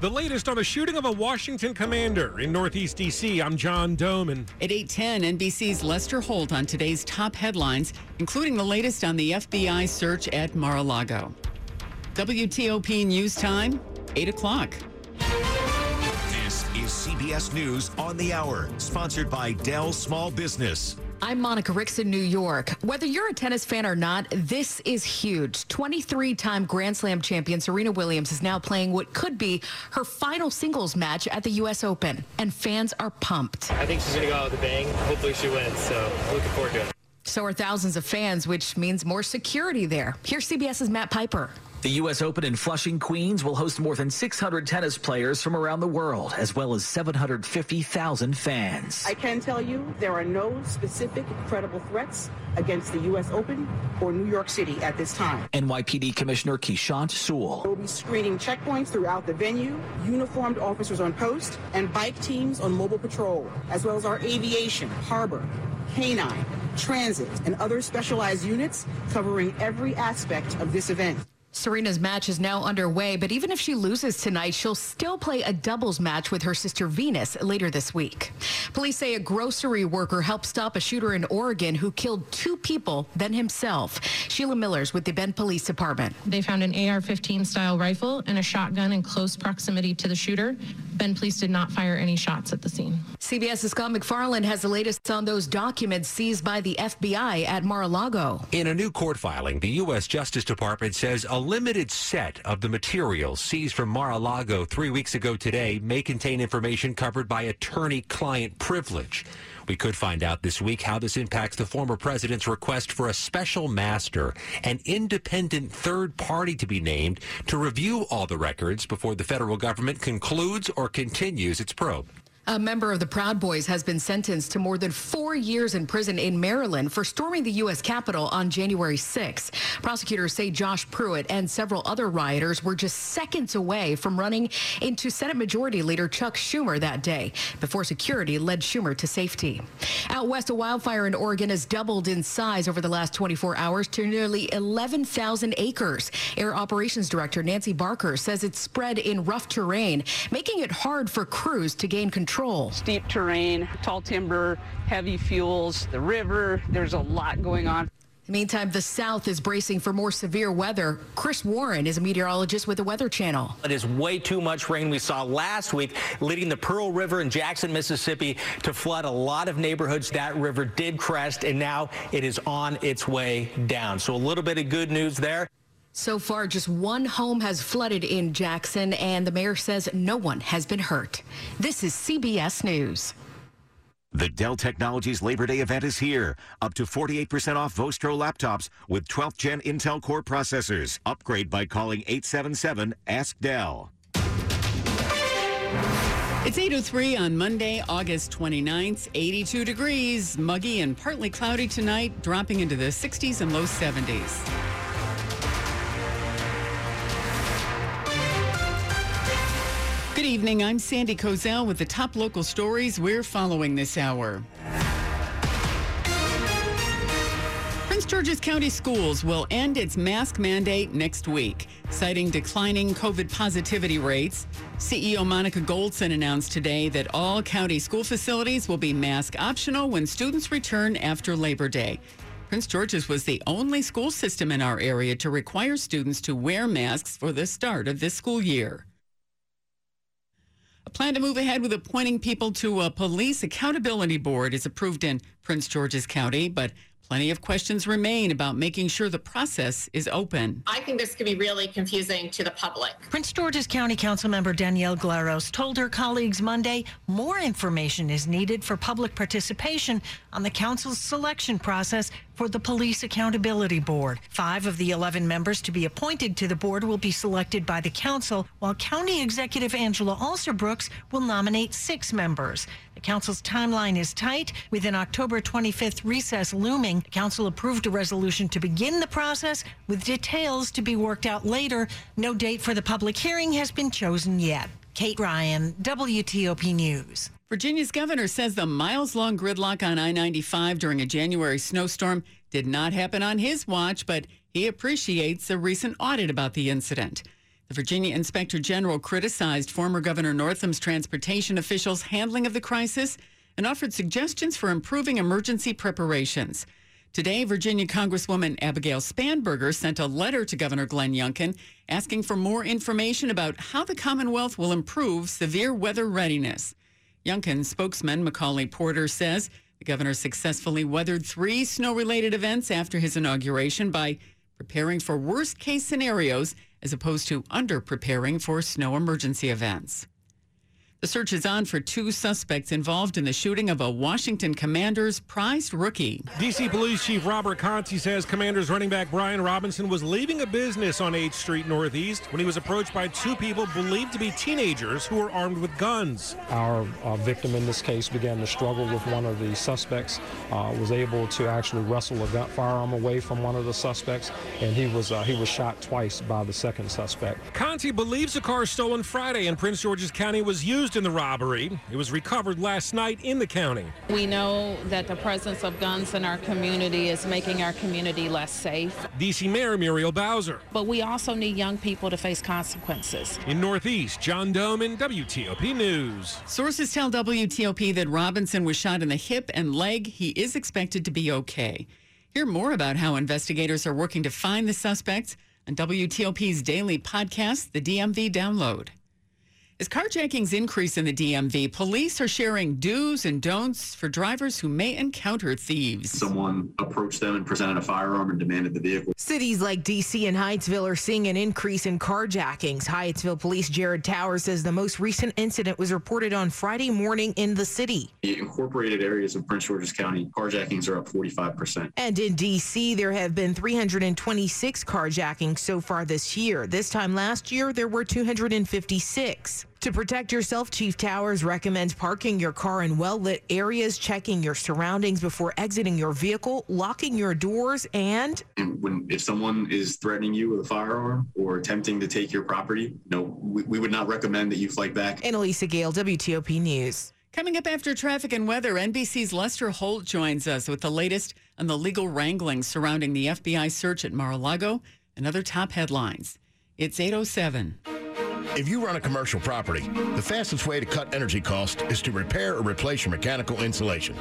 The latest on the shooting of a Washington commander in Northeast D.C. I'm John Domen. At 8:10, NBC's Lester Holt on today's top headlines, including the latest on the FBI search at Mar-a-Lago. WTOP News Time, 8 o'clock. This is CBS News on the Hour, sponsored by Dell Small Business. I'm Monica Ricks in New York. Whether you're a tennis fan or not, this is huge. 23 time Grand Slam champion Serena Williams is now playing what could be her final singles match at the U.S. Open, and fans are pumped. I think she's going to go out with a bang. Hopefully, she wins. So, looking forward to it. So are thousands of fans, which means more security there. Here's CBS's Matt Piper. The U.S. Open in Flushing, Queens will host more than 600 tennis players from around the world, as well as 750,000 fans. I can tell you there are no specific credible threats against the U.S. Open or New York City at this time. NYPD Commissioner Keechant Sewell. We'll be screening checkpoints throughout the venue, uniformed officers on post, and bike teams on mobile patrol, as well as our aviation, harbor, canine, transit, and other specialized units covering every aspect of this event. Serena's match is now underway, but even if she loses tonight, she'll still play a doubles match with her sister Venus later this week. Police say a grocery worker helped stop a shooter in Oregon who killed two people, then himself. Sheila Miller's with the Bend Police Department. They found an AR 15 style rifle and a shotgun in close proximity to the shooter. Bend police did not fire any shots at the scene. CBS's Scott MacFarlane has the latest on those documents seized by the FBI at Mar a Lago. In a new court filing, the U.S. Justice Department says a limited set of the materials seized from Mar-a-Lago three weeks ago today may contain information covered by attorney-client privilege. We could find out this week how this impacts the former president's request for a special master, an independent third party to be named to review all the records before the federal government concludes or continues its probe. A member of the Proud Boys has been sentenced to more than four years in prison in Maryland for storming the U.S. Capitol on January 6. Prosecutors say Josh Pruitt and several other rioters were just seconds away from running into Senate Majority Leader Chuck Schumer that day before security led Schumer to safety. Out west, a wildfire in Oregon has doubled in size over the last 24 hours to nearly 11,000 acres. Air Operations Director Nancy Barker says it's spread in rough terrain, making it hard for crews to gain control control. Steep terrain, tall timber, heavy fuels, the river. There's a lot going on. Meantime, the South is bracing for more severe weather. Chris Warren is a meteorologist with the Weather Channel. It is way too much rain we saw last week, leading the Pearl River in Jackson, Mississippi to flood a lot of neighborhoods. That river did crest, and now it is on its way down. So a little bit of good news there. So far, just one home has flooded in Jackson, and the mayor says no one has been hurt. This is CBS News. The Dell Technologies Labor Day event is here. Up to 48% off Vostro laptops with 12th gen Intel Core processors. Upgrade by calling 877 Ask Dell. It's 8.03 on Monday, August 29th. 82 degrees, muggy and partly cloudy tonight, dropping into the 60s and low 70s. Evening. I'm Sandy Kozel with the top local stories we're following this hour. Prince George's County Schools will end its mask mandate next week, citing declining COVID positivity rates. CEO Monica Goldson announced today that all county school facilities will be mask optional when students return after Labor Day. Prince George's was the only school system in our area to require students to wear masks for the start of this school year. A plan to move ahead with appointing people to a police accountability board is approved in Prince George's County, but plenty of questions remain about making sure the process is open. I think this could be really confusing to the public. Prince George's County Councilmember Danielle Glaros told her colleagues Monday more information is needed for public participation on the council's selection process for the Police Accountability Board. Five of the 11 members to be appointed to the board will be selected by the council, while County Executive Angela Alsobrooks will nominate six members. The council's timeline is tight. With an October 25th recess looming, the council approved a resolution to begin the process with details to be worked out later. No date for the public hearing has been chosen yet. Kate Ryan, WTOP News. Virginia's governor says the miles long gridlock on I 95 during a January snowstorm did not happen on his watch, but he appreciates a recent audit about the incident. The Virginia Inspector General criticized former Governor Northam's transportation officials' handling of the crisis and offered suggestions for improving emergency preparations. Today, Virginia Congresswoman Abigail Spanberger sent a letter to Governor Glenn Youngkin asking for more information about how the Commonwealth will improve severe weather readiness. Youngkin spokesman Macaulay Porter says the governor successfully weathered three snow related events after his inauguration by preparing for worst case scenarios as opposed to under preparing for snow emergency events. The search is on for two suspects involved in the shooting of a Washington Commanders prized rookie. D.C. Police Chief Robert Contee says Commanders running back Brian Robinson was leaving a business on 8th Street Northeast when he was approached by two people believed to be teenagers who were armed with guns. Our uh, victim in this case began to struggle with one of the suspects, uh, was able to actually wrestle a gun firearm away from one of the suspects, and he was uh, he was shot twice by the second suspect. Contee believes the car stolen Friday in Prince George's County was used in the robbery. It was recovered last night in the county. We know that the presence of guns in our community is making our community less safe. D.C. Mayor Muriel Bowser. But we also need young people to face consequences. In Northeast, John Domen, WTOP News. Sources tell WTOP that Robinson was shot in the hip and leg. He is expected to be okay. Hear more about how investigators are working to find the suspects on WTOP's daily podcast, The DMV Download. As carjackings increase in the DMV, police are sharing do's and don'ts for drivers who may encounter thieves. Someone approached them and presented a firearm and demanded the vehicle. Cities like D.C. and Hyattsville are seeing an increase in carjackings. Hyattsville Police Jarod Towers says the most recent incident was reported on Friday morning in the city. The incorporated areas of Prince George's County, carjackings are up 45%. And in D.C., there have been 326 carjackings so far this year. This time last year, there were 256. To protect yourself, Chief Towers recommends parking your car in well lit areas, checking your surroundings before exiting your vehicle, locking your doors, and. And when if someone is threatening you with a firearm or attempting to take your property, no, we, we would not recommend that you fight back. Annalisa Gale, WTOP News. Coming up after traffic and weather, NBC's Lester Holt joins us with the latest on the legal wranglings surrounding the FBI search at Mar a Lago and other top headlines. It's 807. If you run a commercial property, the fastest way to cut energy costs is to repair or replace your mechanical insulation.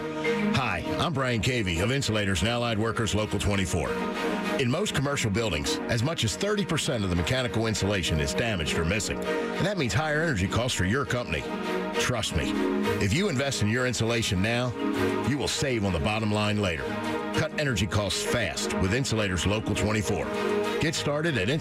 Hi, I'm Brian Cavey of Insulators and Allied Workers Local 24. In most commercial buildings, as much as 30% of the mechanical insulation is damaged or missing, and that means higher energy costs for your company. Trust me, if you invest in your insulation now, you will save on the bottom line later. Cut energy costs fast with Insulators Local 24. Get started at